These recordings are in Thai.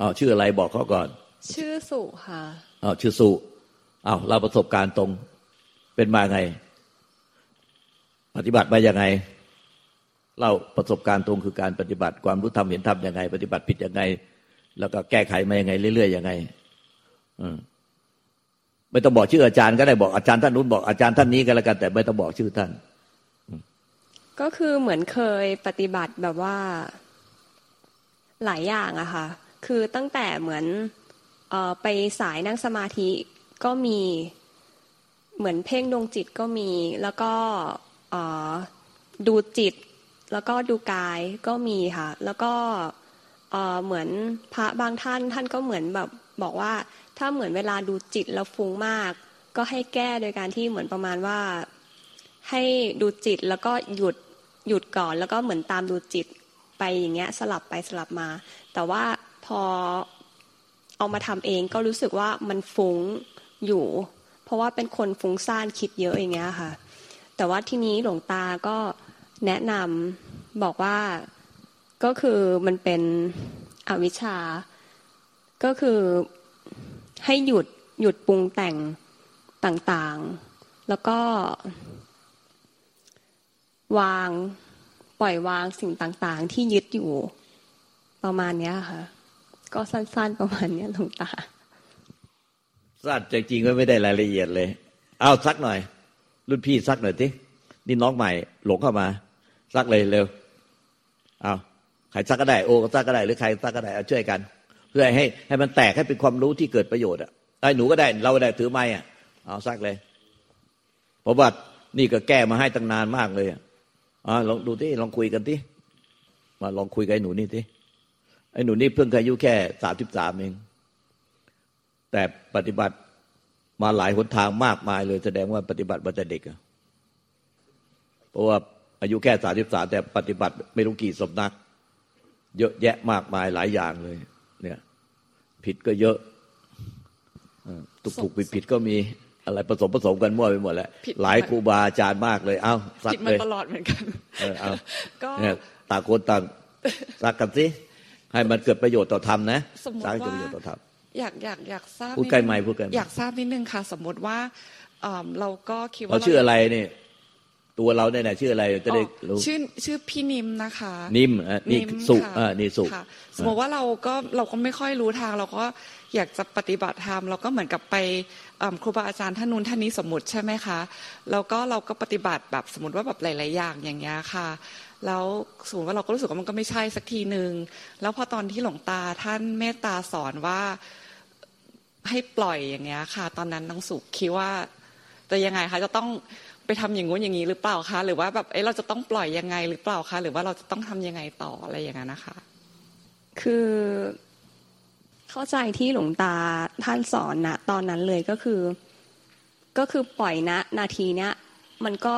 อ๋อชื่ออะไรบอกเขาก่อน ชื่อสุค่ะอ๋อชื่อสุอ้าวเราประสบการณ์ตรงเป็นมาไง ปฏิบัติมาอย่างไง เราประสบการณ์ตรงคือการปฏิบัติความรู้ธรรมเห็นธรรมยังไง ปฏิบัติผิดยังไง แล้วก็แก้ไขมายังไง เรื่อยๆยังไง อืมไม่ต้องบอกชื่ออาจารย์ก็ได้บอกอาจารย์ท่านนู้นบอกอาจารย์ท่านนี้ก็แล้วกัน แต่ไม่ต้องบอกชื่อท่าน ก็คือเหมือนเคยปฏิบัติแบบว่าหลายอย่างอะค่ะ คือตั้งแต่เหมือนอไปสายนั่งสมาธิก็มีเหมือนเพ่งดวงจิตก็มีแล้วก็ดูจิต แล้วก็ดูกายก็มีค่ะ แล้วก็เหมือนพระบางท่านท่านก็เหมือนแบบบอกว่าถ้าเหมือนเวลาดูจิตแล้วฟุ้งมาก ก็ให้แก้โดยการที่เหมือนประมาณว่า ให้ดูจิตแล้วก็หยุดหยุดก่อน แล้วก็เหมือนตามดูจิตไปอย่างเงี้ยสลับไปสลับมา แต่ว่า พอเอามาทำเองก็รู้สึกว่ามันฟุ้งอยู่ เพราะว่าเป็นคนฟุ้งซ่านคิดเยอะอย่างเงี้ยค่ะ แต่ว่าที่นี้หลวงตาก็แนะนำบอกว่าก็คือมันเป็นอวิชชา ก็คือให้หยุดหยุดปรุงแต่งต่างๆ แล้วก็ วางปล่อยวางสิ่งต่างๆ ที่ยึดอยู่ประมาณนี้ค่ะ ก็สั้นๆประมาณนี้หลวงตาสั้นจริงๆก็ไม่ได้รายละเอียดเลย เอาซักหน่อย รุ่นพี่ซักหน่อยทีนี่น้องใหม่หลงเข้ามา ซักเลยเร็วเอาใครซักก็ได้โอ้ซักก็ได้หรือใครซักก็ได้เอาช่วยกัน เพื่อให้ให้มันแตกให้เป็นความรู้ที่เกิดประโยชน์อะไอ้หนูก็ได้เราได้ถือไม้อะเอาซักเลยเพราะว่านี่ก็แก้มาให้ตั้งนานมากเลยอะอ่าลองดูที่ลองคุยกันที่มาลองคุยกับไอ้หนูนี่ที่ ไอ้หนูนี่เพิ่งอายุแค่สามสิบสามเองแต่ปฏิบัติมาหลายหนทางมากมายเลย แสดงว่าปฏิบัติมาแต่เด็กอะเพราะว่าอายุแค่สามสิบสามแต่ปฏิบัติไม่รู้กี่สำนัก เยอะแยะมากมายหลายอย่างเลย เนี่ย ผิดก็เยอะตุกถูกผิดผิดก็มีอะไรผสมผสมกันมั่วไปหมดแล้วหลายครูบาอาจารย์มากเลยเอ้าสักเลยตลอดเหมือนกัน เออเอาเนี่ยต่างคนต่างสักกันสิ ให้มันเกิดประโยชน์ต่อธรรมนะสร้างประโยชน์ต่อธรรมอยากอยากอยากทราบพูดใกล้ไม่พูดกันอยากทราบนิดนึงค่ะ สมมติว่าเราก็คิดว่าเราชื่ออะไรนี่ตัวเราเนี่ยชื่ออะไรจะได้รู้ชื่อชื่อพี่นิมนะคะ นิมนี่สุอ่านี่สุสมมติว่าเราก็เราก็ไม่ค่อยรู้ทาง เราก็อยากจะปฏิบัติธรรมเราก็เหมือนกับไปครูบาอาจารย์ท่านนู้นท่านนี้สมมติใช่ไหมคะแล้วก็เราก็ปฏิบัติแบบสมมติว่าแบบหลาย ๆ อย่างอย่างเงี้ยค่ะ แล้วสมมติว่าเราก็รู้สึกว่ามันก็ไม่ใช่สักทีหนึ่งแล้วพอตอนที่หลวงตาท่านเมตตาสอนว่าให้ปล่อยอย่างเงี้ยค่ะ ตอนนั้นน้องสุคิดว่าจะยังไงคะจะต้องไปทำอย่างงู้นอย่างนี้หรือเปล่าคะหรือว่าแบบเอ้เราจะต้องปล่อยยังไงหรือเปล่าคะหรือว่าเราจะต้องทำยังไงต่ออะไรอย่างนั้นนะคะ คือเข้าใจที่หลวงตาท่านสอนนะตอนนั้นเลยก็คือ ก็คือปล่อยนะ นาทีเนี้ยมันก็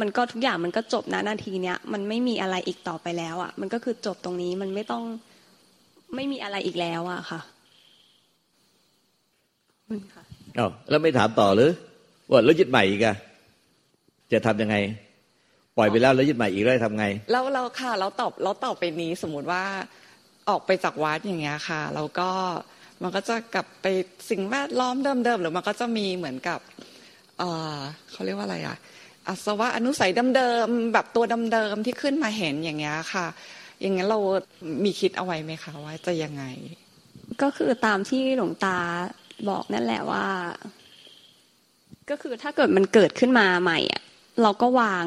มันก็ทุกอย่างมันก็จบนะนาทีเนี้ยมันไม่มีอะไรอีกต่อไปแล้วอะ มันก็คือจบตรงนี้มันไม่ต้องไม่มีอะไรอีกแล้วอะค่ะอ๋อแล้วไม่ถามต่อหรือว่าแล้วยึดใหม่อีกอะจะทํำยังไง ปล่อยไปแล้วแล้วยึดใหม่อีกได้ทำไง เราเราค่ะ เราตอบเราตอบไปนี้สมมุติว่าออกไปจากวัดอย่างเงี้ยค่ะแล้วก็มันก็จะกลับไปสิ่งแวดล้อมเดิมๆหรือมันก็จะมีเหมือนกับเออเขาเรียกว่าอะไรอะ อาสวะอนุสัยเดิมๆแบบตัวเดิมๆที่ขึ้นมาเห็นอย่างเงี้ยค่ะ อย่างงั้นเรามีคิดเอาไว้ไหมคะว่าจะยังไง ก็คือตามที่หลวงตาบอกนั่นแหละว่า ก็คือถ้าเกิดมันเกิดขึ้นมาใหม่อะเราก็วาง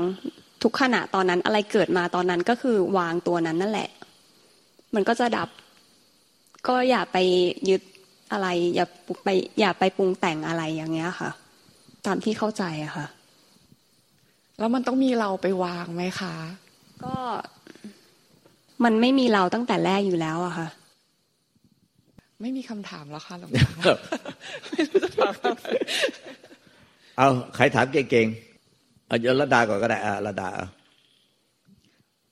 ทุกขณะตอนนั้นอะไรเกิดมาตอนนั้นก็คือวางตัวนั้นนั่นแหละ มันก็จะดับ ก็อย่าไปยึดอะไร อย่าไปอย่าไปปรุงแต่งอะไรอย่างเงี้ยค่ะ ตามที่เข้าใจอะค่ะ แล้วมันต้องมีเราไปวางไหมคะ ก็มันไม่มีเราตั้งแต่แรกอยู่แล้วอะค่ะ ไม่มีคำถามแล้วค่ะหลวงตาไม่รู้จะถามเอาใครถามเก่งๆเอาระดาก่อนก็ได้อาระดา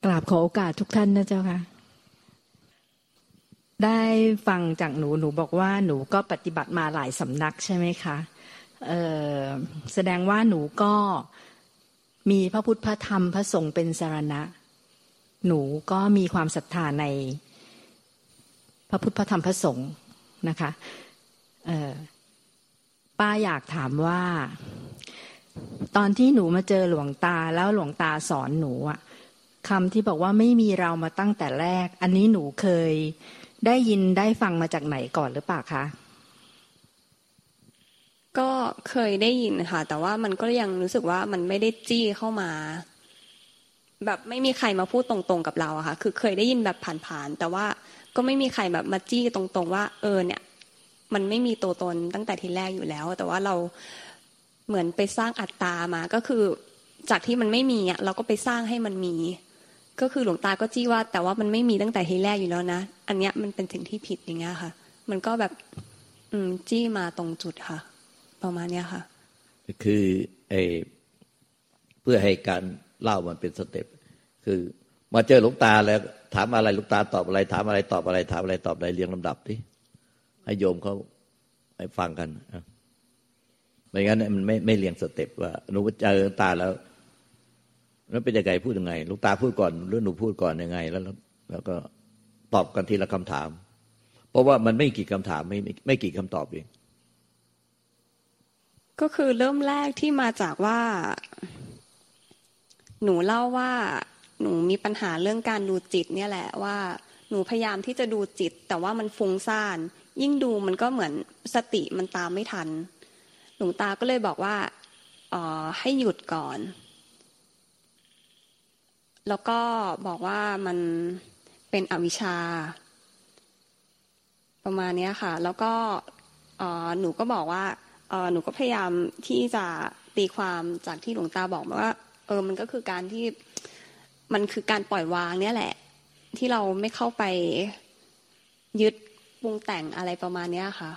กราบขอโอกาสทุกท่านนะเจ้าค่ะ ได้ฟังจากหนูหนูบอกว่าหนูก็ปฏิบัติมาหลายสำนักใช่ไหมคะเแสดงว่าหนูก็ มีพระพุทธพระธรรมพระสงฆ์เป็นสารณะ หนูก็มีความศรัทธาใน พระพุทธพระธรรมพระสงฆ์นะคะป้าอยากถามว่า ตอนที่หนูมาเจอหลวงตาแล้วหลวงตาสอนหนูอะคำที่บอกว่าไม่มีเรามาตั้งแต่แรก อันนี้หนูเคยได้ยินได้ฟังมาจากไหนก่อนหรือเปล่าคะ ก็เคยได้ยินค่ะ แต่ว่ามันก็ยังรู้สึกว่ามันไม่ได้จี้เข้ามา แบบไม่มีใครมาพูดตรงๆกับเราอะค่ะ คือเคยได้ยินแบบผ่านๆแต่ว่าก็ไม่มีใครแบบมาจี้ตรงๆ ว่า เออเนี่ย มันไม่มีตัวตนตั้งแต่ทีแรกอยู่แล้ว แต่ว่าเราเหมือนไปสร้างอัตตามาก็คือ จากที่มันไม่มีอะเราก็ไปสร้างให้มันมี ก็คือหลวงตาก็จี้ว่า แต่ว่ามันไม่มีตั้งแต่ทีแรกอยู่แล้วนะอันเนี้ยมันเป็นสิ่งที่ผิดอย่างเงี้ยค่ะ มันก็แบบ อืมจี้มาตรงจุดค่ะ ประมาณนี้ค่ะ คือไอเพื่อให้การเล่ามันเป็นสเต็ปคือ มาเจอหลวงตาแล้ว ถามอะไรหลวงตาตอบอะไร ถามอะไรตอบอะไร ถามอะไรตอบอะไรเรียงลำดับที่ให้โยมเขาให้ฟังกันไม่งั้นมันไม่ไม่เรียงสเต็ปว่าหนูเจอหลวงตาแล้วแล้วเป็นยังไงพูดยังไงลูกตาพูดก่อนหรือหนูพูดก่อนยังไง แล้ว แล้วก็ตอบกันทีละคำถาม เพราะว่ามันไม่กี่คำถามไม่ไม่กี่คำตอบเอง ก็คือเริ่มแรกที่มาจากว่า หนูเล่าว่าหนูมีปัญหาเรื่องการดูจิต เนี่ยแหละว่า หนูพยายามที่จะดูจิต แต่ว่ามันฟุ้งซ่าน ยิ่งดูมันก็เหมือนสติมันตามไม่ทัน หลวงตาก็เลยบอกว่าออให้หยุดก่อน แล้วก็บอกว่ามันเป็นอวิชชา ประมาณนี้ค่ะ แล้วก็หนูก็บอกว่า หนูก็พยายามที่จะตีความจากที่หลวงตาบอกว่า เออมันก็คือการที่มันคือการปล่อยวางเนี่ยแหละ ที่เราไม่เข้าไปยึดปรุงแต่งอะไรประมาณเนี้ยค่ะ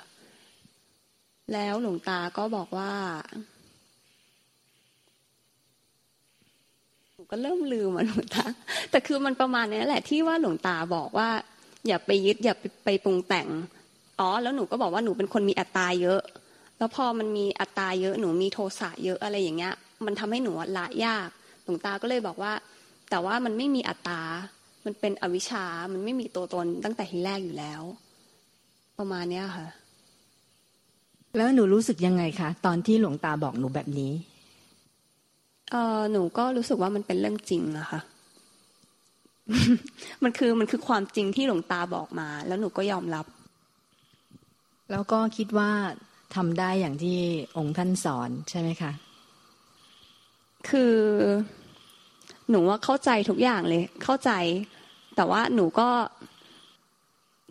แล้วหลวงตาก็บอกว่าหนูก็เริ่มลืมมันหลวงตาแต่คือมันประมาณนี้แหละ ที่ว่าหลวงตาบอกว่า อย่าไปยึดอย่าไปปรุงแต่งอ๋อแล้วหนูก็บอกว่าหนูเป็นคนมีอัตตาเยอะ แล้วพอมันมีอัตราเยอะหนูมีโทสะเยอะอะไรอย่างเงี้ย มันทำให้หนูละยากหลวงตาก็เลยบอกว่า แต่ว่ามันไม่มีอัตรามันเป็นอวิชา มันไม่มีตัวตนตั้งแต่ทีแรกอยู่แล้ว ประมาณเนี้ยค่ะ แล้วหนูรู้สึกยังไงคะตอนที่หลวงตาบอกหนูแบบนี้เออหนูก็รู้สึกว่ามันเป็นเรื่องจริงอะค่ะมันคือมันคือความจริงที่หลวงตาบอกมา แล้วหนูก็ยอมรับ แล้วก็คิดว่า ทำได้อย่างที่องค์ท่านสอนใช่ไหมคะ คือ หนูว่าเข้าใจทุกอย่างเลย เข้าใจ แต่ว่าหนูก็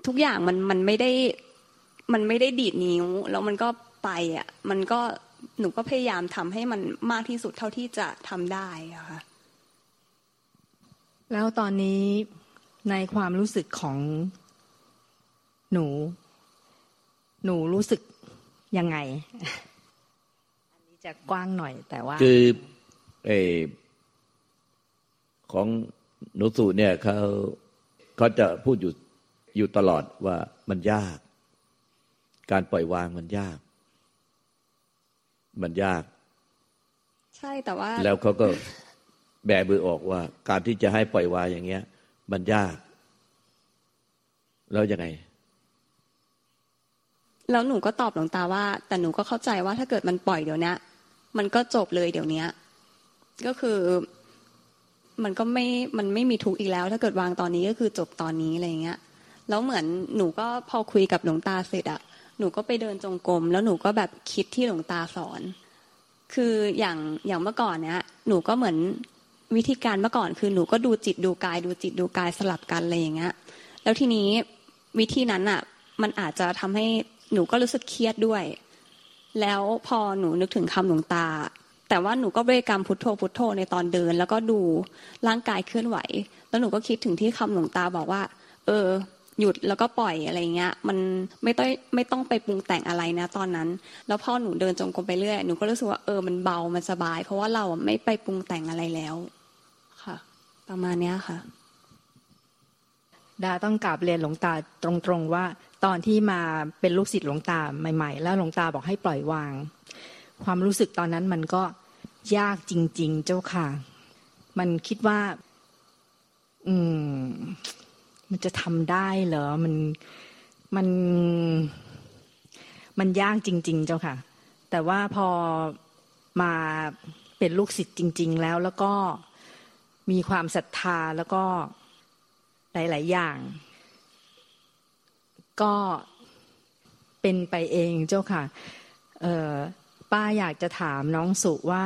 ทุกอย่างมันมันไม่ได้ มันไม่ได้ดีดนิ้ว แล้วมันก็ไปอะ มันก็หนูก็พยายามทำให้มันมากที่สุดเท่าที่จะทำได้อะค่ะ แล้วตอนนี้ในความรู้สึกของหนู หนูรู้สึก ยังไง อันนี้จะกว้างหน่อยแต่ว่า คือเอของหนุสูเนี่ยเขาเขาจะพูดอยู่อยู่ตลอดว่ามันยาก การปล่อยวางมันยาก มันยาก ใช่แต่ว่า แล้วเขาก็แบมือออกว่า การที่จะให้ปล่อยวางอย่างเงี้ย มันยาก แล้วยังไง แล้วหนูก็ตอบหลวงตาว่า แต่หนูก็เข้าใจว่าถ้าเกิดมันปล่อยเดี๋ยวนี้มันก็จบเลยเดี๋ยวนี้ก็คือมันก็ไม่ มันไม่มีทุกข์อีกแล้ว ถ้าเกิดวางตอนนี้ก็คือจบตอนนี้อะไรเงี้ย แล้วเหมือนหนูก็พอคุยกับหลวงตาเสร็จอะหนูก็ไปเดินจงกรมแล้วหนูก็แบบคิดที่หลวงตาสอน คืออย่างอย่างเมื่อก่อนเนี้ยหนูก็เหมือนวิธีการเมื่อก่อน คือหนูก็ดูจิตดูกาย ดูจิตดูกายสลับกันอะไรอย่างเงี้ย แล้วทีนี้วิธีนั้นอะมันอาจจะทำให้ หนูก็รู้สึกเครียดด้วย แล้วพอหนูนึกถึงคำหลวงตา แต่ว่าหนูก็บริกรรมพุทโธพุทโธในตอนเดิน แล้วก็ดูร่างกายเคลื่อนไหว แล้วหนูก็คิดถึงที่คำหลวงตาบอกว่า เออ หยุดแล้วก็ปล่อยอะไรเงี้ย มันไม่ต้องไม่ต้องไปปรุงแต่งอะไรนะ ตอนนั้น แล้วพอหนูเดินจงกรมไปเรื่อยหนูก็รู้สึกว่าเออมันเบามันสบาย เพราะว่าเราไม่ไปปรุงแต่งอะไรแล้ว ค่ะ ประมาณเนี้ยค่ะ ดาต้องกราบเรียนหลวงตาตรงๆว่า ตอนที่มาเป็นลูกศิษย์หลวงตาใหม่ ๆ แล้วหลวงตาบอกให้ปล่อยวาง ความรู้สึกตอนนั้นมันก็ยากจริง ๆ เจ้าค่ะ มันคิดว่า อืม มันจะทำได้เหรอมันมันมันยากจริง ๆ เจ้าค่ะ แต่ว่าพอมาเป็นลูกศิษย์จริง ๆ แล้วแล้วก็มีความศรัทธาแล้วก็ หลาย ๆ อย่าง ก็เป็นไปเองเจ้าค่ะเออป้าอยากจะถามน้องสุว่า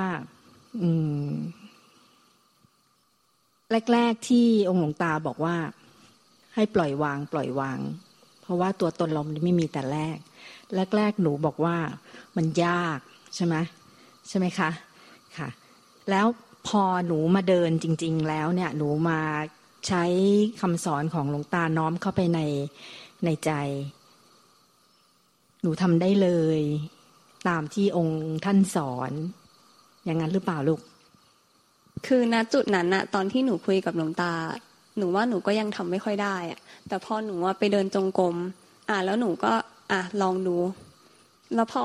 อืมแรก ๆ ที่องค์หลวงตาบอกว่า ให้ปล่อยวาง ปล่อยวาง เพราะว่าตัวตนเราไม่มีแต่แรก แรก ๆ หนูบอกว่ามันยากใช่ไหมใช่ไหมคะค่ะ แล้วพอหนูมาเดินจริง ๆ แล้วเนี่ย หนูมา ใช้คำสอนของหลวงตาน้อมเข้าไปในในใจ หนูทำได้เลย ตามที่องค์ท่านสอน อย่างนั้นหรือเปล่าลูก คือณจุดนั้นอะตอนที่หนูคุยกับหลวงตา หนูว่าหนูก็ยังทำไม่ค่อยได้อะแต่พอหนูว่าไปเดินจงกรมอะแล้วหนูก็ อะลองดู แล้วพอ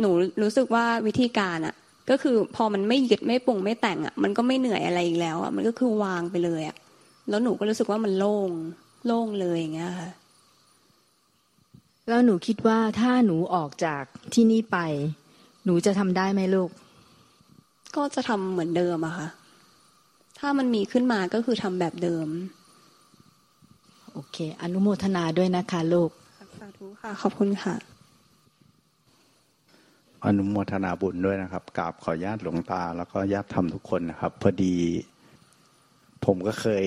หนูรู้สึกว่าวิธีการอะก็คือพอมันไม่ยึดไม่ปรุงไม่แต่งอะมันก็ไม่เหนื่อยอะไรอีกแล้วอะมันก็คือวางไปเลยอะ แล้วหนูก็รู้สึกว่ามันโล่ง โล่งเลยอย่างเงี้ยค่ะ แล้วหนูคิดว่าถ้าหนูออกจากที่นี่ไป หนูจะทำได้ไหมลูก ก็จะทำเหมือนเดิมอะค่ะ ถ้ามันมีขึ้นมาก็คือทำแบบเดิม โอเค อนุโมทนาด้วยนะคะลูก สาธุค่ะ ขอบคุณค่ะ อนุโมทนาบุญด้วยนะครับกราบขอญาติหลวงตา แล้วก็ญาติธรรมทุกคนนะครับ พอดี ผมก็เคย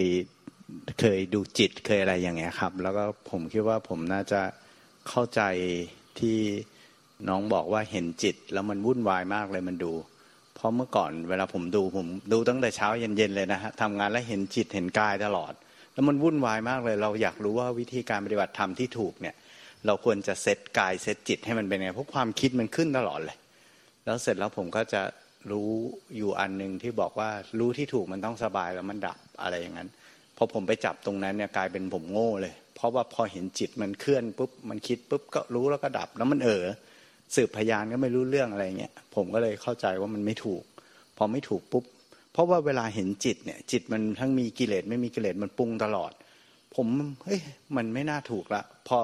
เคยดูจิตเคยอะไรอย่างเงี้ยครับ แล้วก็ผมคิดว่าผมน่าจะเข้าใจที่น้องบอกว่าเห็นจิต แล้วมันวุ่นวายมากเลยมันดู เพราะเมื่อก่อนเวลาผมดูผมดูตั้งแต่เช้าเย็นๆเลยนะฮะทำงานแล้วเห็นจิตเห็นกายตลอด แล้วมันวุ่นวายมากเลย เราอยากรู้ว่าวิธีการปฏิบัติธรรมที่ถูกเนี่ย เราควรจะเซตกายเซตจิตให้มันเป็นไงเพราะความคิดมันขึ้นตลอดเลย แล้วเสร็จแล้วผมก็จะ รู้อยู่อันหนึ่งที่บอกว่ารู้ที่ถูกมันต้องสบายแล้วมันดับอะไรอย่างนั้นพอผมไปจับตรงนั้นเนี่ยกลายเป็นผมโง่เลย เพราะว่าพอเห็นจิตมันเคลื่อนปุ๊บมันคิดปุ๊บก็รู้แล้วก็ดับแล้วมันเออสืบพยานก็ไม่รู้เรื่องอะไรเงี้ยผมก็เลยเข้าใจว่ามันไม่ถูก พอไม่ถูกปุ๊บ เพราะว่าเวลาเห็นจิตเนี่ย จิตมันทั้งมีกิเลสไม่มีกิเลสมันปรุงตลอด ผมเฮ้ยมันไม่น่าถูกละพอ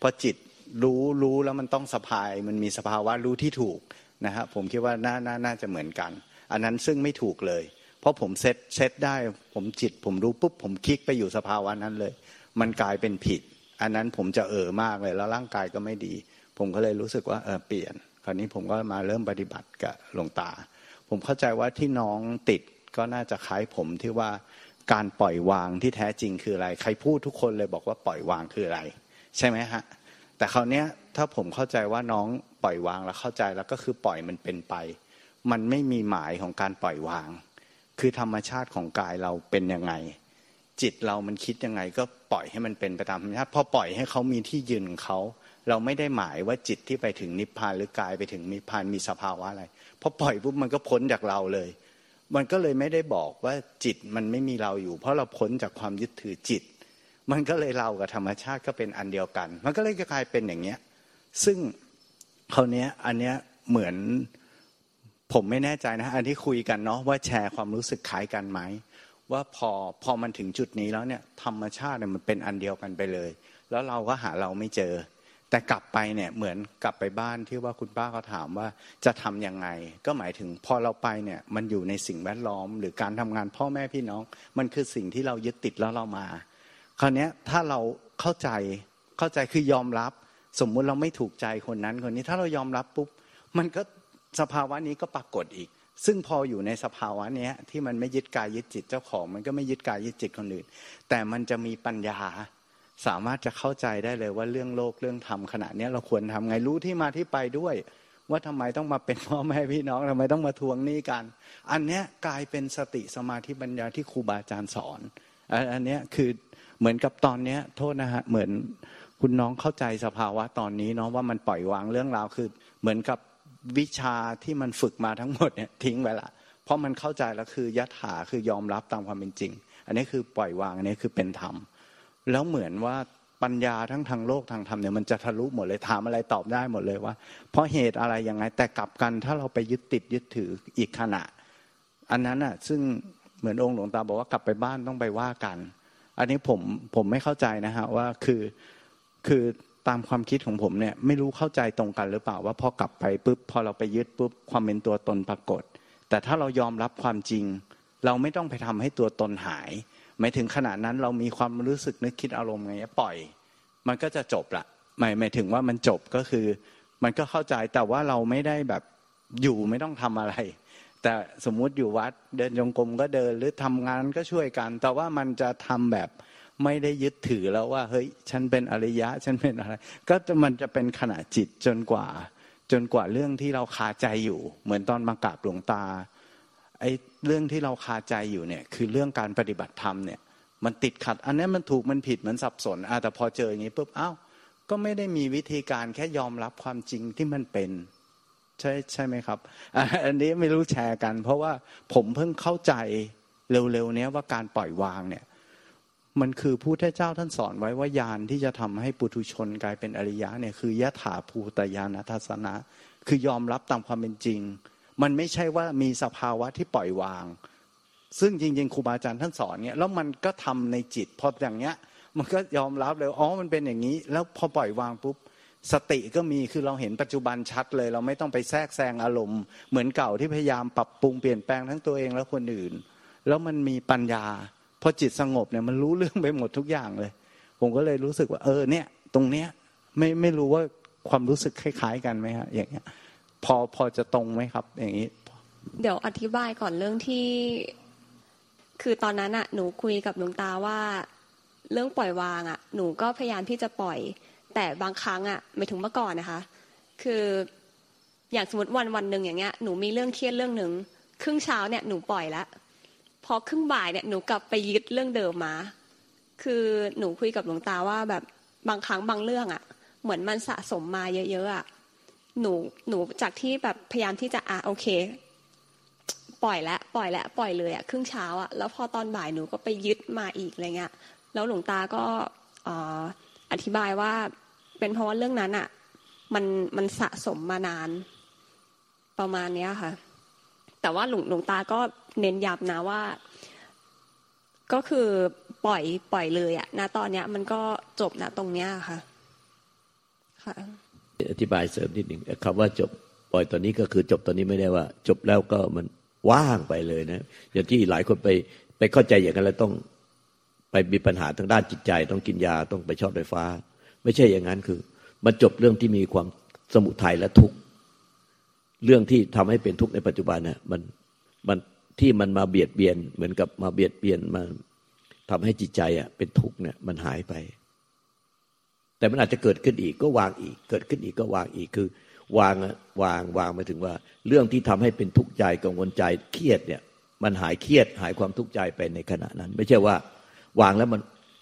พอจิตรู้รู้แล้วมันต้องสะพาย มันมีสภาวะรู้ที่ถูก นะฮะผมคิดว่าน่าน่าน่าจะเหมือนกัน อันนั้นซึ่งไม่ถูกเลย เพราะผมเซตเซตได้ผมจิต ผมรู้ปุ๊บผมคลิกไปอยู่สภาวะนั้นเลย มันกลายเป็นผิด อันนั้นผมจะเออมากเลยแล้วร่างกายก็ไม่ดี ผมก็เลยรู้สึกว่าเออเปลี่ยน คราวนี้ผมก็มาเริ่มปฏิบัติกับหลวงตา ผมเข้าใจว่าที่น้องติดก็น่าจะคล้ายผมที่ว่าการปล่อยวางที่แท้จริงคืออะไร ใครพูดทุกคนเลยบอกว่าปล่อยวางคืออะไร ใช่ไหมฮะ แต่คราวนี้ถ้าผมเข้าใจว่าน้องปล่อยวางแล้วเข้าใจแล้วก็คือปล่อยมันเป็นไป มันไม่มีหมายของการปล่อยวาง คือธรรมชาติของกายเราเป็นยังไง จิตเรามันคิดยังไง ก็ปล่อยให้มันเป็นไปตามธรรมชาติพอปล่อยให้เขามีที่ยืนของเขาเราไม่ได้หมายว่าจิตที่ไปถึงนิพพานหรือกายไปถึงนิพพานมีสภาวะอะไรพอปล่อยปุ๊บมันก็พ้นจากเราเลย มันก็เลยไม่ได้บอกว่าจิตมันไม่มีเราอยู่ เพราะเราพ้นจากความยึดถือจิต มันก็เลยเรากับธรรมชาติก็เป็นอันเดียวกัน มันก็เลยกลายเป็นอย่างเงี้ย ซึ่งคราวนี้อันเนี้ยเหมือนผมไม่แน่ใจนะ อันที่คุยกันเนาะว่าแชร์ความรู้สึกคล้ายกันไหมว่าพอพอมันถึงจุดนี้แล้วเนี่ยธรรมชาติเนี่ยมันเป็นอันเดียวกันไปเลย แล้วเราก็หาเราไม่เจอ แต่กลับไปเนี่ยเหมือนกลับไปบ้านที่ว่าคุณป้าเขาถามว่าจะทํำยังไง ก็หมายถึงพอเราไปเนี่ยมันอยู่ในสิ่งแวดล้อม หรือการทำงานพ่อแม่พี่น้อง มันคือสิ่งที่เรายึดติดแล้วเรามา คราวนี้ถ้าเราเข้าใจเข้าใจคือยอมรับ สมมุติเราไม่ถูกใจคนนั้นคนนี้ ถ้าเรายอมรับปุ๊บมันก็สภาวะนี้ก็ปรากฏอีก ซึ่งพออยู่ในสภาวะนี้ที่มันไม่ยึดกายยึดจิตเจ้าของ มันก็ไม่ยึดกายยึดจิตคนอื่น แต่มันจะมีปัญญาสามารถจะเข้าใจได้เลยว่าเรื่องโลกเรื่องธรรมขณะนี้เราควรทำไงรู้ที่มาที่ไปด้วย ว่าทำไมต้องมาเป็นพ่อแม่พี่น้องทำไมต้องมาทวงหนี้กัน อันนี้กลายเป็นสติสมาธิปัญญาที่ครูบาอาจารย์สอน อันนี้คือ เหมือนกับตอนเนี้ย โทษนะฮะเหมือนคุณน้องเข้าใจสภาวะตอนนี้เนาะว่ามันปล่อยวางเรื่องราวคือ เหมือนกับวิชาที่มันฝึกมาทั้งหมดเนี่ยทิ้งไปละเพราะมันเข้าใจแล้วคือยัตถาคือยอมรับตามความเป็นจริง อันนี้คือปล่อยวางอันนี้คือเป็นธรรมแล้วเหมือนว่าปัญญาทั้งทางโลกทางธรรมเนี่ยมันจะทะลุหมดเลยถามอะไรตอบได้หมดเลยว่า เพราะเหตุอะไรยังไงแต่กลับกันถ้าเราไปยึดติดยึดถืออีกขณะ อันนั้นอะซึ่งเหมือนองค์หลวงตาบอกว่ากลับไปบ้านต้องไปว่ากัน อันนี้ผมผมไม่เข้าใจนะฮะว่าคือคือตามความคิดของผมเนี่ยไม่รู้เข้าใจตรงกันหรือเปล่าว่าพอกลับไปปุ๊บพอเราไปยึดปุ๊บความเป็นตัวตนปรากฏ แต่ถ้าเรายอมรับความจริง เราไม่ต้องไปทำให้ตัวตนหายหมายถึงขณะนั้นเรามีความรู้สึกนึกคิดอารมณ์ไงปล่อย มันก็จะจบละหมายหมายถึงว่ามันจบก็คือ มันก็เข้าใจแต่ว่าเราไม่ได้แบบอยู่ไม่ต้องทำอะไร แต่สมมุติอยู่วัดเดินยงกรมก็เดินหรือทำงานก็ช่วยกัน แต่ว่ามันจะทำแบบไม่ได้ยึดถือแล้วว่า เฮ้ย ฉันเป็นอริยะ ฉันเป็นอะไร ก็มันจะเป็นขณะจิตจนกว่า จนกว่าเรื่องที่เราคาใจอยู่ เหมือนตอนมากราบหลวงตาไอ้เรื่องที่เราคาใจอยู่เนี่ย คือเรื่องการปฏิบัติธรรมเนี่ย มันติดขัด อันนี้มันถูกมันผิดมันสับสนอ่แต่พอเจออย่างนี้ปุ๊บอ้าวก็ไม่ได้มีวิธีการแค่ยอมรับความจริงที่มันเป็น ใช่ใช่ไหมครับอันนี้ไม่รู้แชร์กัน เพราะว่าผมเพิ่งเข้าใจเร็วๆเนี้ยว่าการปล่อยวางเนี่ย มันคือผู้ทเจ้าท่านสอนไว้ว่ายานที่จะทำให้ปุถุชนกลายเป็นอริยะเนี่ยคือยะถาภูตยานทัศนะ คือยอมรับตามความเป็นจริง มันไม่ใช่ว่ามีสภาวะที่ปล่อยวาง ซึ่งจริงๆครูบาอาจารย์ท่านสอนเนี่ยแล้วมันก็ทำในจิตพออย่างเงี้ย มันก็ยอมรับเลยอ๋อมันเป็นอย่างนี้ แล้วพอปล่อยวางปุ๊บ สติก็มีคือเราเห็นปัจจุบันชัดเลย เราไม่ต้องไปแทรกแซงอารมณ์ เหมือนเก่าที่พยายามปรับปรุงเปลี่ยนแปลงทั้งตัวเองและคนอื่น แล้วมันมีปัญญาพอจิตสงบเนี่ยมันรู้เรื่องไปหมดทุกอย่างเลย ผมก็เลยรู้สึกว่า เออเนี่ย ตรงเนี้ยไม่ไม่รู้ว่าความรู้สึกคล้าย ๆ กันไหมฮะอย่างเงี้ย พอพอจะตรงไหมครับ อย่างนี้ เดี๋ยวอธิบายก่อนเรื่องที่ คือตอนนั้นอะหนูคุยกับหลวงตาว่า เรื่องปล่อยวางอะหนูก็พยายามที่จะปล่อย แต่บางครั้งอะไม่ถึงเมื่อก่อนนะคะ คืออย่างสมมติวันวันหนึ่งอย่างเงี้ยหนูมีเรื่องเครียดเรื่องหนึ่งครึ่งเช้าเนี่ยหนูปล่อยแล้วพอครึ่งบ่ายเนี่ยหนูกลับไปยึดเรื่องเดิมมา คือหนูคุยกับหลวงตาว่าแบบบางครั้งบางเรื่องอะ่ะ เหมือนมันสะสมมาเยอะๆอะ่ะหนูหนูจากที่แบบพยายามที่จะอะโอเค ปล่อยแล้วปล่อยแล้วปล่อยเลยอะ่ะครึ่งเช้าอะ่ะแล้วพอตอนบ่ายหนูก็ไปยึดมาอีกอะไรเงี้ยแล้วหลวงตาก็อธิบายว่า เป็นเพราะว่าเรื่องนั้นอะ่ะ มันมันสะสมมานานประมาณเนี้ยค่ะ แต่ว่าหลวงหลวงตาก็เน้นย้ำนะว่า ก็คือปล่อยปล่อยเลยอะนะตอนเนี้ย มันก็จบนะตรงเนี้ยค่ะ ค่ะอธิบายเสริมนิดหนึ่งคำว่าจบปล่อยตอนนี้ก็คือจบตอนนี้ไม่ได้ว่า จบแล้วก็มันว่างไปเลยนะอย่างที่หลายคนไปไปเข้าใจอย่างนั้นแล้วต้องไปมีปัญหาทางด้านจิตใจ ต้องกินยาต้องไปชอบไฟฟ้า ไม่ใช่อย่างนั้นคือ มันจบเรื่องที่มีความสมุทัยและทุกข์เรื่องที่ทำให้เป็นทุกข์ในปัจจุบันเนี่ยมันมันที่มันมาเบียดเบียน เหมือนกับมาเบียดเบียนมาทำให้จิตใจอะเป็นทุกข์เนี่ยมันหายไป แต่มันอาจจะเกิดขึ้นอีกก็วางอีก เกิดขึ้นอีกก็วางอีกคือ วางวางวางมาถึงว่า เรื่องที่ทำให้เป็นทุกข์ใจกังวลใจเครียดเนี่ย มันหายเครียดหายความทุกข์ใจไปในขณะนั้น ไม่ใช่ว่าวางแล้วมัน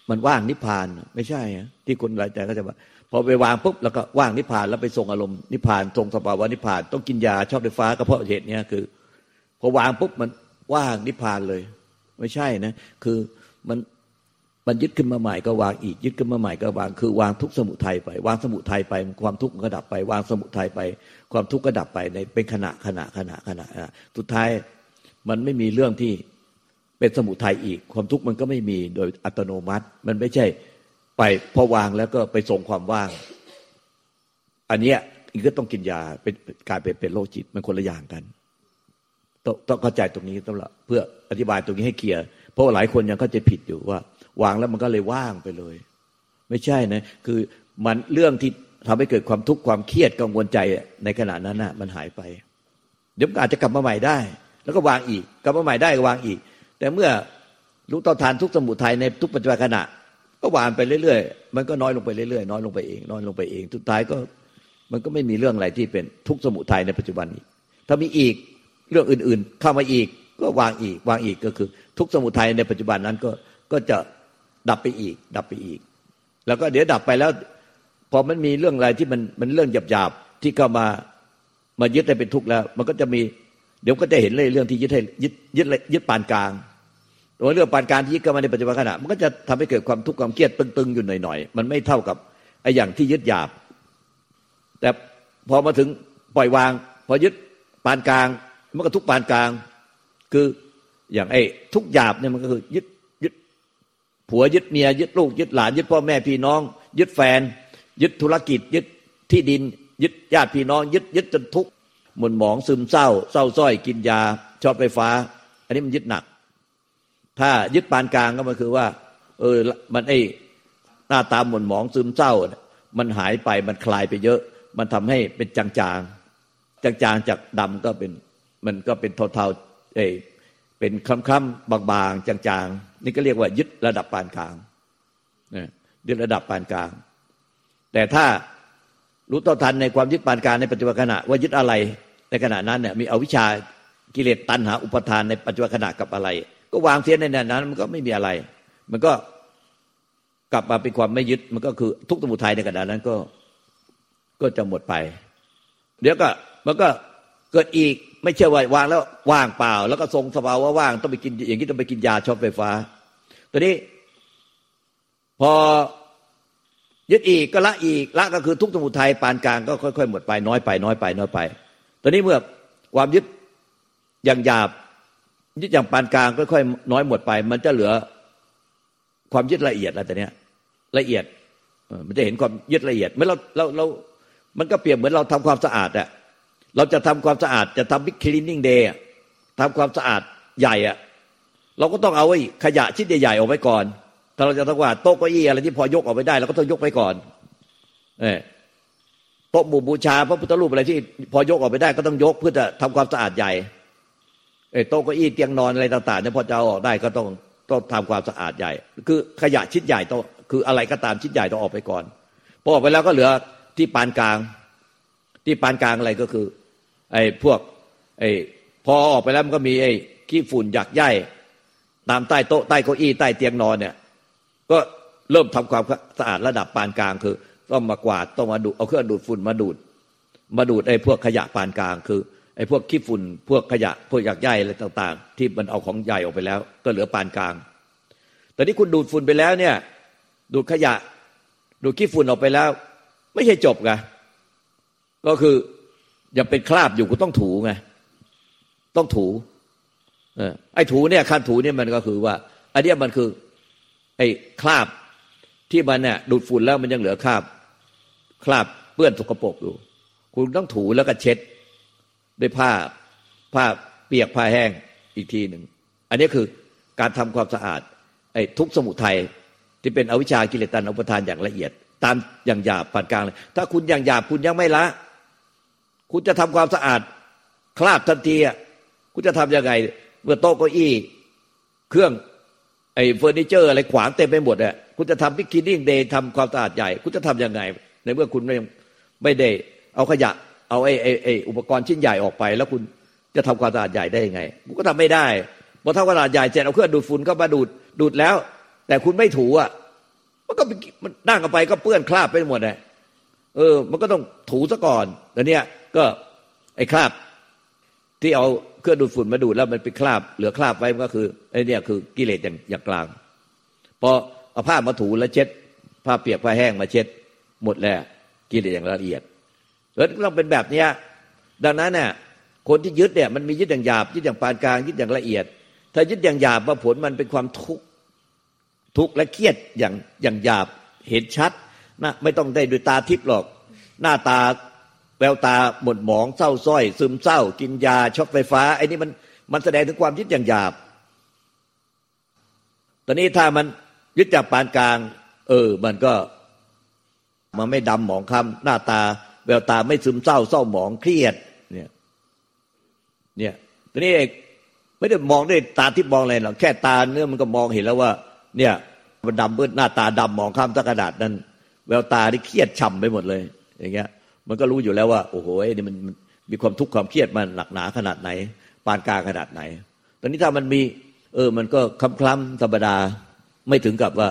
มันว่างนิพพาน ไม่ใช่ที่คนหลายใจก็จะว่าพอไปวางปุ๊บแล้วก็ว่างนิพพานแล้วไปทรงอารมณ์นิพพานทรงสภาวะนิพพานต้องกินยาชอบไฟฟ้าก็เพราะเหตุนี้คือ พอวางปุ๊บมันว่างนิพพานเลย ไม่ใช่นะ คือมันมันยึดขึ้นมาใหม่ก็วางอีกยึดขึ้นมาใหม่ก็วางคือวางทุกสมุทัยไป วางสมุทัยไป ความทุกข์ก็ดับไป วางสมุทัยไป ความทุกข์ก็ดับไปในเป็นขณะขณะขณะขณะสุดท้ายมันไม่มีเรื่องที่ เป็นสมุทัยอีก ความทุกข์มันก็ไม่มีโดยอัตโนมัติ มันไม่ใช่ไปพอวางแล้วก็ไปส่งความว่าง อันเนี้ยอีกก็ต้องกินยาเป็นกลารเป็นเป็นโรคจิตมันคนละอย่างกัน ต้องต้องเข้าใจตรงนี้ต้องละเพื่ออธิบายตรงนี้ให้เคลียร์เพราะหลายคนยังเข้าใจผิดอยู่ว่า วางแล้วมันก็เลยว่างไปเลย ไม่ใช่นะ คือมันเรื่องที่ทำให้เกิดความทุกข์ความเครียดกังวลใจในขณะนั้นนะมันหายไป เดี๋ยวอาจจะกลับมาใหม่ได้ แล้วก็วางอีก กลับมาใหม่ได้ก็วางอีก แต่เมื่อรู้ต่อทานทุกสมุทัยในทุกปัจจุบันขณะ ก็หวานไปเรื่อยๆ มันก็น้อยลงไปเรื่อยๆ น้อยลงไปเอง น้อยลงไปเองสุดท้ายก็มันก็ไม่มีเรื่องอะไรที่เป็นทุกสมุทัยในปัจจุบันนี้ ถ้ามีอีกเรื่องอื่นๆ เข้ามาอีกก็วางอีก วางอีกก็คือ ทุกสมุทัยในปัจจุบันนั้นก็ก็จะดับไปอีก ดับไปอีก แล้วก็เดี๋ยวดับไปแล้วพอมันมีเรื่องอะไรที่มันมันเรื่องหยาบๆที่เข้ามามายึดให้เป็นทุกข์แล้ว มันก็จะมีเดี๋ยวก็จะเห็นเลยเรื่องที่ยึดให้ยึดยึดยึดปานกลาง ตัวเรื่องปานการที่ยึดเข้ามาในปัจจุบันขณะ มันก็จะทำให้เกิดความทุกข์ความเครียดตึงๆอยู่หน่อยๆมันไม่เท่ากับไอ้อย่างที่ยึดหยาบ แต่พอมาถึงปล่อยวาง พอยึดปานกลาง มันก็ทุกปานกลาง คืออย่างไอ้ทุกหยาบเนี่ยมันก็คือยึดยึดผัวยึดเมียยึดลูกยึดหลาน ยึดพ่อแม่พี่น้อง ยึดแฟน ยึดธุรกิจ ยึดที่ดิน ยึดญาติพี่น้อง ยึดยึดจนทุกข์หม่นหมองซึมเศร้า เศร้าส้อยกินยาชอบไฟฟ้า อันนี้มันยึดหนัก ถ้ายึดปานกลางก็มันคือว่า เออ มันไอ้หน้าตาหม่นหมองซึมเศร้า มันหายไปมันคลายไปเยอะ มันทำให้เป็นจางๆ จางๆจากดำก็เป็น มันก็เป็นเทาๆเอ้เป็นคล้ำๆบางๆจางๆ นี่ก็เรียกว่ายึดระดับปานกลางยึดระดับปานกลาง แต่ถ้ารู้ต่อทันในความยึดปานกลางในปัจจุบันขณะว่ายึดอะไรในขณะนั้นเนี่ยมีอวิชากิเลสตัณหาอุปทานในปัจจุบันขณะกับอะไร ก็วางเสียในนั้น มันก็ไม่มีอะไร มันก็กลับมาเป็นความไม่ยึด มันก็คือทุกสมุทัยในขณะนั้นก็ก็จะหมดไป เดี๋ยวก็มันก็เกิดอีกไม่เชื่อว่าวางแล้วว่างเปล่า แล้วก็ทรงสภาวะว่างต้องไปกินอย่างนี้ต้องไปกินยาช็อตไฟฟ้าตัวนี้ พอยึดอีกก็ละอีกละก็คือทุกสมุทัยปานกลางก็ค่อยๆหมดไปน้อยไปน้อยไปน้อยไป ตอนนี้เมื่อความยึดอย่างหยาบ ยึดอย่างปานกลางค่อยๆน้อยหมดไป มันจะเหลือความยึดละเอียดแล้วแต่เนี้ยละเอียดมันจะเห็นความยึดละเอียดเมื่อเราเราเรา มันก็เปรียบเหมือนเราทำความสะอาดอะเราจะทำความสะอาดจะทำบิ๊กคลีนนิ่งเดย์ทำความสะอาดใหญ่อะเราก็ต้องเอาไอ้ขยะชิ้นใหญ่ๆออกไปก่อน ถ้าเราจะทำว่าโต๊ะเก้าอี้อะไรที่พอยกออกไปได้เราก็ต้องยกไปก่อน เอโต๊ะบูบูชาพระพุทธรูปอะไรที่พอยกออกไปได้ก็ต้องยกเพื่อจะทำความสะอาดใหญ่ โต๊ะเก้าอี้เตียงนอนอะไรต่างๆเนี่ยพอจะเอาออกได้ก็ต้องต้องทำความสะอาดใหญ่ คือขยะชิ้นใหญ่ต้องคืออะไรก็ตามชิ้นใหญ่ต้องออกไปก่อนพอออกไปแล้วก็เหลือที่ปานกลาง ที่ปานกลางอะไรก็คือไอ้พวกไอ้พอออกไปแล้วมันก็มีไอ้ขี้ฝุ่นหยักใยตามใต้โต๊ะใต้เก้าอี้ใต้เตียงนอนเนี่ยก็เริ่มทำความสะอาดระดับปานกลางคือ ต้องมากวาดต้องมาดูเอาเครื่องดูดฝุ่นมาดูด มาดูดไอ้พวกขยะปานกลางคือ ไอ้พวกขี้ฝุ่นพวกขยะพวกหยักใยอะไรต่าง ๆ ที่มันเอาของใหญ่ออกไปแล้ว ก็เหลือปานกลางแต่นี้คุณดูดฝุ่นไปแล้วเนี่ย ดูดขยะ ดูดขี้ฝุ่นออกไปแล้ว ไม่ใช่จบไงก็คือยังเป็นคราบอยู่ก็ต้องถูไงต้องถูเออไอ้ถูเนี่ยขั้นถูเนี่ยมันก็คือว่าอันนี้มันคือ ไอ้คราบที่มันเนี่ยดูดฝุ่นแล้วมันยังเหลือคราบ คราบเปื้อนสกปรกอยู่ คุณต้องถูแล้วก็เช็ด ด้วยผ้าผ้าเปียกผ้าแห้งอีกทีหนึ่ง อันนี้คือการทำความสะอาดไอ้ทุกสมุทัยที่เป็นอวิชชากิเลสตันอุปทานอย่างละเอียด ตามอย่างหยาบปานกลางเลยถ้าคุณอย่างหยาบคุณยังไม่ละ คุณจะทำความสะอาดคราบทันทีอะคุณจะทํำยังไงเมื่อโต๊ะเก้าอี้เครื่องไอ้เฟอร์นิเจอร์อะไรขวางเต็มไปหมดอะคุณจะทำพิคินิ่งเดย์ทำความสะอาดใหญ่ คุณจะทํำยังไง ในเมื่อคุณไม่ไม่ได้เอาขยะ เอาไอ้ไอ้ไอ้อุปกรณ์ชิ้นใหญ่ออกไป แล้วคุณจะทำความสะอาดใหญ่ได้ยังไงคุณก็ทำไม่ได้พอทำความสะอาดใหญ่เสร็จเอาเครื่องดูดฝุ่นก็มาดูดดูดแล้ว แต่คุณไม่ถูอะมันก็มันนั่งกันไปก็เปื้อนคราบไปหมดเลยเออ มันก็ต้องถูซะก่อนแต่เนี้ยก็ไอ้คราบ ที่เอาเครื่องดูดฝุ่นมาดูดแล้วมันเป็นคราบ เหลือคราบไว้ก็คือไอ้นี่คือกิเลสอย่างอย่างกลางพอเอาผ้ามาถูแล้วเช็ดผ้าเปียกผ้าแห้งมาเช็ด หมดแล้วกิเลสอย่างละเอียด แล้วต้องเป็นแบบเนี้ยดังนั้นเนี่ยคนที่ยึดเนี่ยมันมียึดอย่างหยาบยึดอย่างปานกลางยึดอย่างละเอียด ถ้ายึดอย่างหยาบว่าผลมันเป็นความทุกข์ทุกข์และเครียดอย่างอย่างหยาบเห็นชัดนะไม่ต้องได้ด้วยตาทิพย์หรอก หน้าตาแววตาหมดหมองเศร้าส้อย ซึมเศร้า กินยาช็อกไฟฟ้าไอ้นี่มันมันแสดงถึงความยึดอย่างหยาบ ตอนนี้ถ้ามันยึดจากปานกลาง เออ มันก็มันไม่ดำหมองคำหน้าตา แววตาไม่ซึมเศร้าเศร้าหมองเครียด เนี่ย เนี่ยตอนนี้เอกไม่ได้มองด้วยตาที่มองอะไรหรอกแค่ตาเนื้อมันก็มองเห็นแล้วว่า เนี่ยมันดำเบื้อหน้าตาดำหมองคำตะกระดาษนั้น แววตาที่เครียดฉ่ำไปหมดเลย อย่างเงี้ย มันก็รู้อยู่แล้วว่า โอ้โหนี่มันมีความทุกข์ความเครียดมันหนักหนาขนาดไหน ปานกลางขนาดไหน ตอนนี้ถ้ามันมี เออ มันก็คล้ำคล้ำธรรมดาไม่ถึงกับว่า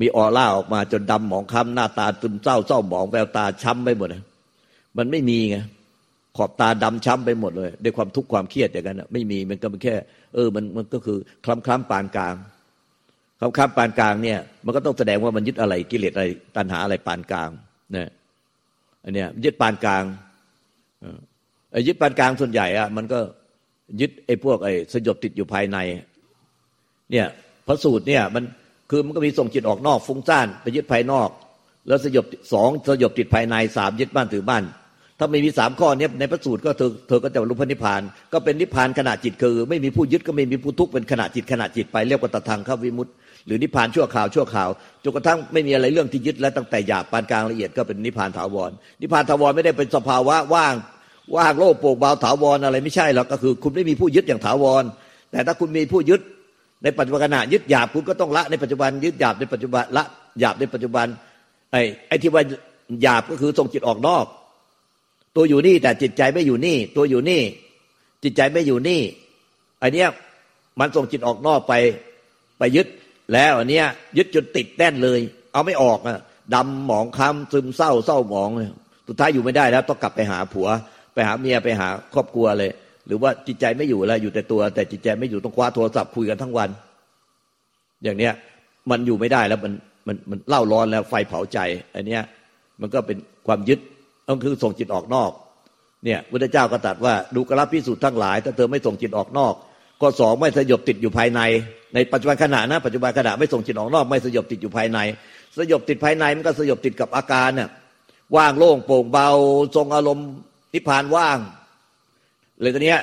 มีออร่าออกมาจนดำหมองคล้ำหน้าตาตึมเศร้าเศร้าหมองแววตาช้ำไปหมดเลย มันไม่มีไงขอบตาดำช้ำไปหมดเลยด้วยความทุกข์ความเครียดอย่างนั้นไม่มีมันก็เป็นแค่ เออมันมันก็คือคล้ำคล้ำปานกลางคำคำปานกลางเนี่ย มันก็ต้องแสดงว่ามันยึดอะไรกิเลสอะไรตัณหาอะไรปานกลางเนี่ยอันเนี้ยยึดปานกลางไอ้ยึดปานกลางส่วนใหญ่อะมันก็ยึดไอ้พวกไอ้สยบติดอยู่ภายใน เนี่ยพระสูตรเนี่ยมันคือมันก็มีส่งจิตออกนอกฟุ้งซ่านไปยึดภายนอก แล้วสยบสองสยบติดภายในสามยึดบ้านถือบ้าน ถ้าไม่มีสามข้อนี้ในพระสูตรก็เธอเธอก็จะรู้พระนิพพาน ก็เป็นนิพพานขณะจิตคือ ไม่มีผู้ยึดก็ไม่มีผู้ทุกข์เป็นขณะจิตขณะจิตไปเรียกว่าตทางข้าวิมุตติ หรือนิพพานชั่วคราวชั่วคราวจนกระทั่งไม่มีอะไรเรื่องที่ยึดแล้วตั้งแต่หยาบปานกลางละเอียดก็เป็นนิพพานถาวร นิพพานถาวรไม่ได้เป็นสภาวะว่างว่างโลกโปร่งเบาถาวรอะไรไม่ใช่หรอกก็คือ คุณไม่มีผู้ยึดอย่างถาวร แต่ถ้าคุณมีผู้ยึดในปัจจุบันขณะยึดหยาบคุณก็ต้องละในปัจจุบันยึดหยาบในปัจจุบันละหยาบในปัจจุบันไอ้ไอ้ที่ว่าหยาบก็คือส่งจิตออกนอก ตัวอยู่นี่แต่จิตใจไม่อยู่นี่ ตัวอยู่นี่ จิตใจไม่อยู่นี่อันเนี้ยมันส่งจิตออกนอกไปไปยึดแล้วอันเนี้ยยึดจนติดแน่นเลย เอาไม่ออกอะดำหมองคล้ำซึมเศร้าเศร้าหมองสุดท้ายอยู่ไม่ได้แล้วต้องกลับไปหาผัว ไปหาเมียไปหาครอบครัวเลย หรือว่าจิตใจไม่อยู่แล้วอยู่แต่ตัว แต่จิตใจไม่อยู่ต้องคว้าโทรศัพท์คุยกันทั้งวัน อย่างเนี้ยมันอยู่ไม่ได้แล้วมันมันมันเล่าร้อนแล้วไฟเผาใจ อันเนี้ยมันก็เป็นความยึด ก็คือส่งจิตออกนอก เนี่ยพุทธเจ้าก็ตรัสว่าดูกราพิสูจน์ทั้งหลาย ถ้าเธอไม่ส่งจิตออกนอกข้อสองไม่สยบติดอยู่ภายใน ในปัจจุบันขณะนะปัจจุบันขณะไม่ส่งจิตออกนอก ไม่สยบติดอยู่ภายใน สยบติดภายในมันก็สยบติดกับอาการเนี่ยว่างโล่งโปร่งเบา ทรงอารมณ์นิพพานว่างเลยตอนนี้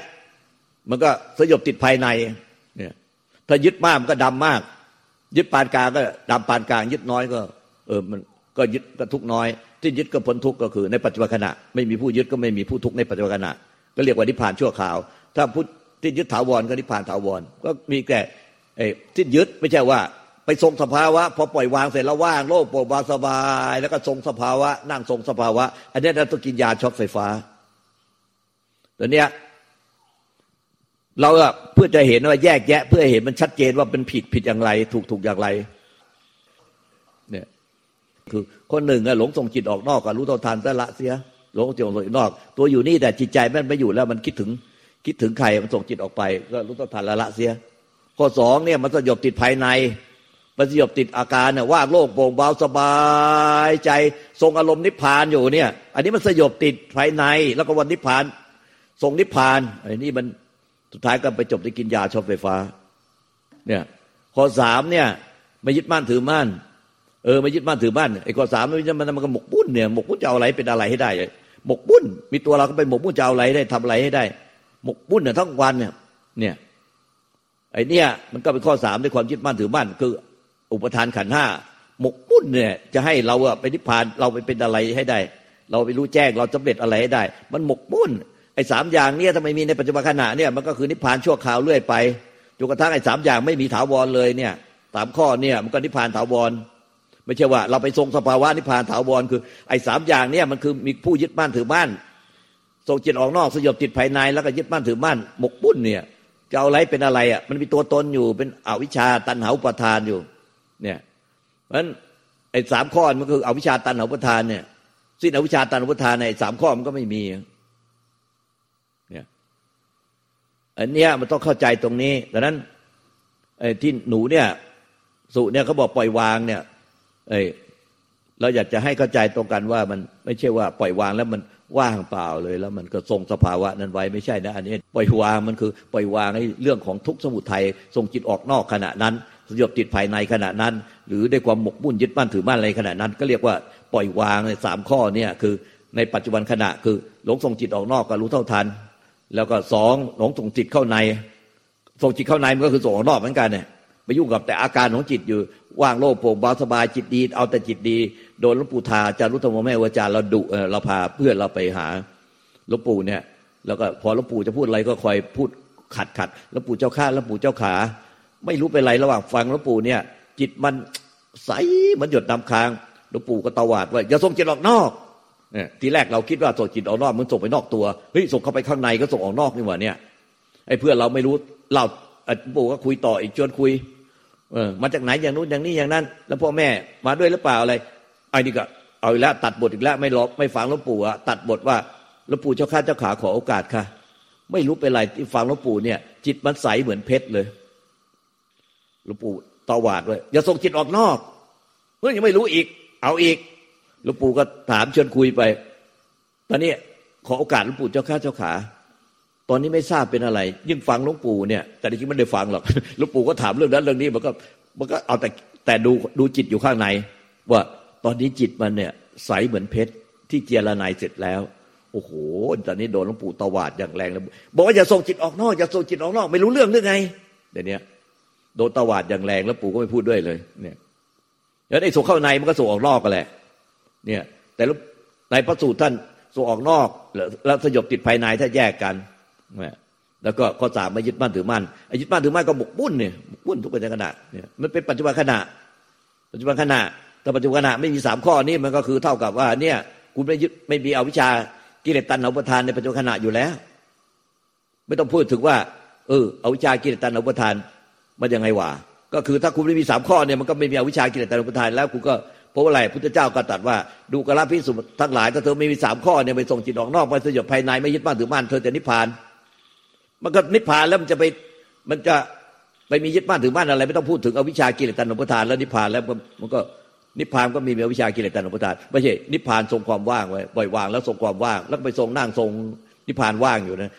มันก็สยบติดภายในเนี่ยถ้ายึดมากมันก็ดำมาก ยึดปานกลางก็ดำปานกลาง ยึดน้อยก็ เออมันก็ยึดก็ทุกน้อย ที่ยึดก็พ้นทุกข์ก็คือในปัจจุบันขณะ ไม่มีผู้ยึดก็ไม่มีผู้ทุกข์ในปัจจุบันขณะ ก็เรียกว่านิพพานชั่วคราว ถ้าพุทที่ยึดถาวรก็นิพพานถาวรก็มีแก่ที่ยึดไม่ใช่ว่าไปทรงสภาวะพอปล่อยวางเสร็จแล้วว่างโล่งโปร่งบาสบาย แล้วก็ทรงสภาวะ นั่งทรงสภาวะ อันนี้เราต้องกินยาช็อตไฟฟ้าตัวเนี้ยเราเพื่อจะเห็นว่าแยกแยะ เพื่อเห็นมันชัดเจนว่าเป็นผิดผิดอย่างไร ถูกถูกอย่างไร คือคนหนึ่งอะหลงส่งจิตออกนอกก็รู้เท่าทันแต่ละเสียหลงจิตออกนอก ตัวอยู่นี่แต่จิตใจมันไม่อยู่แล้วมันคิดถึงคิดถึงใครมันส่งจิตออกไป ก็รู้ต้องทันละละเสีย ข้อสองเนี่ยมันสยบติดภายในมันสยบติดอาการเนี่ยว่าโล่งโปร่งเบาสบายใจ ทรงอารมณ์นิพพานอยู่เนี่ย อันนี้มันสยบติดภายใน แล้วก็วันนิพพานทรงนิพพานอันนี้มันสุดท้ายก็ไปจบที่กินยาช็อตไฟฟ้า เนี่ยข้อสามเนี่ยไม่ยึดมั่นถือมั่น เออไม่ยึดมั่นถือมั่นไอ้ข้อสามมันมันมันก็หมกปุ้นเนี่ยหมกปุ้นจะเอาอะไรเป็นอะไรให้ได้หมกปุ้นมีตัวเราก็ไปหมกปุ้นจะเอาอะไรได้ทำอะไรให้ได้ หมกมุ่นเนี่ยทั้งวันเนี่ยเนี่ยไอเนี่ยมันก็เป็นข้อสามในความยึดมั่นถือมั่นคือ อุปทานขันห้าหมกมุ่นเนี่ยจะให้เราอะไปนิพพานเราไปเป็นอะไรให้ได้ เราไปรู้แจ้งเราสำเร็จอะไรให้ได้ มันหมกมุ่นไอ้สามอย่างเนี่ยทำไมมีในปัจจุบันขณะเนี่ยมันก็คือนิพพานชั่วคราวเรื่อยไปจนกระทั่งไอ้สามอย่างไม่มีถาวรเลยเนี่ยสามข้อเนี่ยมันก็นิพพานถาวร ไม่ใช่ว่า เราไปทรงสภาวะนิพพานถาวรคือ ไอ้สามอย่างเนี่ยมันคือมีผู้ยึดมั่นถือมั่นส่งจิตออกนอกสยบจิตภายในแล้วก็ยึดมั่นถือมั่นหมกบุ้นเนี่ยจะเอาอะไรเป็นอะไรอะมันมีตัวตนอยู่เป็นอวิชชาตันหาอุปทานอยู่เนี่ยเพราะฉะนั้นไอ้สามข้อมันคืออวิชชาตันหาอุปทานเนี่ยสิ้นอวิชชาตันหาอุปทานในสามข้อมันก็ไม่มีเนี่ยอันเนี้ยมันต้องเข้าใจตรงนี้ดังนั้นไอ้ที่หนูเนี่ยสุเนี่ยเขาบอกปล่อยวางเนี่ย ไอ้เราอยากจะให้เข้าใจตรงกันว่ามันไม่ใช่ว่าปล่อยวางแล้วมันว่างเปล่าเลยแล้วมันก็ทรงสภาวะนั้นไว้ไม่ใช่นะ อันนี้ปล่อยวางมันคือปล่อยวางในเรื่องของทุกสมุทัยทรงจิตออกนอกขณะนั้นสยบจิตภายในขณะนั้น หรือได้ความหมกมุ่นยึดมั่นถือมั่นอะไรขณะนั้น ก็เรียกว่าปล่อยวางในสามข้อเนี่ยคือในปัจจุบันขณะคือหลงทรงจิตออกนอกก็รู้เท่าทัน แล้วก็สองหลงทรงจิตเข้าในทรงจิตเข้าในมันก็คือส่งออกนอกเหมือนกันเนี่ย ไปยุ่งกับแต่อาการของจิตอยู่ ว่างโล่งโปร่งเบาสบายจิตดี เอาแต่จิตดี โดนหลวงปู่ทาจารุธรรมแม่วจาเราดุเราพาเพื่อนเราไปหาหลวงปู่เนี่ย แล้วก็พอหลวงปู่จะพูดอะไรก็คอยพูดขัดขัดหลวงปู่เจ้าข้าหลวงปู่เจ้าขา ไม่รู้เป็นไรระหว่างฟังหลวงปู่เนี่ย จิตมันใสมันหยดน้ำค้างหลวงปู่ก็ตวาดว่าอย่าส่งจิตออกนอกเนี่ยทีแรกเราคิดว่าส่งจิตออกนอกมันส่งไปนอกตัวเฮ้ยส่งเข้าไปข้างในก็ส่งออกนอกนี่หว่าเนี่ยไอ้เพื่อนเราไม่รู้เราหลวงปู่ก็คุยต่ออีกชวนคุย เออมาจากไหนอย่างนู้นอย่างนี้อย่างนั้น แล้วพ่อแม่มาด้วยหรือเปล่าอะไรไอ้นี่ก็เอาอีกแล้วตัดบทอีกแล้วไม่ลบไม่ฟังหลวงปู่อะตัดบทว่าหลวงปู่เจ้าข้าเจ้าขาขอโอกาสค่ะ ไม่รู้เป็นไรที่ฟังหลวงปู่เนี่ย จิตมันใสเหมือนเพชรเลยหลวงปู่ตวาดเลยอย่าส่งจิตออกนอกเพื่อยังไม่รู้อีก เอาอีกหลวงปู่ก็ถามชิญคุยไป ตอนนี้ขอโอกาสหลวงปู่เจ้าข้าเจ้าขา อนนี้ไม่ทราบเป็นอะไร ยิ่งฟังหลวงปู่เนี่ยแต่จริงไม่ได้ฟังหรอกหลวงปู่ก็ถามเรื่องนั้นเรื่องนี้มันก็มันก็เอาแต่แต่ดูดูจิตอยู่ข้างใน ว่าตอนนี้จิตมันเนี่ยใสเหมือนเพชรที่เจรนายเสร็จแล้วโอ้โหตอนนี้โดนหลวงปู่ตวาดอย่างแรงแล้วบอกว่าอย่าส่งจิตออกนอกอย่าส่งจิตออกนอกไม่รู้เรื่องหรือไงเดี๋ยวนี้โดนตวาดอย่างแรงแล้วปู่ก็ไม่พูดด้วยเลย เนี่ยแล้วไอ้ส่งเข้าในมันก็ส่งออกนอกกันแหละ เนี่ย แต่ในพระสูตรท่านส่งออกนอกแล้วสยบติดภายในถ้าแยกกัน แล้วก็ข้อสามไม่ยึดมั่นถือมั่นไอ้ยึดมั่นถือมั่นก็บกบุ่นเนี่ยบกบุ่นทุกปัจจุบันขณะเนี่ยมันเป็นปัจจุบันขณะ ปัจจุบันขณะแต่ปัจจุบันขณะไม่มีสามข้อนี้มันก็คือเท่ากับว่า เนี่ยคุณไม่ยึดไม่มีเอาวิชากิเลสตัณหาอุปทานในปัจจุบันขณะอยู่แล้ว ไม่ต้องพูดถึงว่า เออเอาวิชากิเลสตัณหาอุปทานมันยังไงวะก็คือถ้าคุณไม่มีสามข้อเนี่ยมันก็ไม่มีอวิชากิเลสตัณหาอุปทานแล้วคุณก็เพราะอะไรพุทธเจ้าก็ตัดว่าดูกระพิสุทั้งหลายถ้าเธอไม่มีสามข้อเนี่ยไปส่งจิตออกนอกไปสยบภายในไม่ยึดมั่นถือมั่นเธอจะนิพพาน มันก็นิพพานแล้วมันจะไปมันจะไปมียึดมั่นถือมั่นอะไร ไม่ต้องพูดถึงอวิชากิเลสตัณหาอุปทานแล้วนิพพานแล้วมันก็นิพพานก็มีอวิชากิเลสตัณหาอุปทานไม่ใช่นิพพานทรงความว่างไว้ปล่อยวางแล้วทรงความว่าง แล้วไปทรงนั่งทรงนิพพานว่างอยู่นะ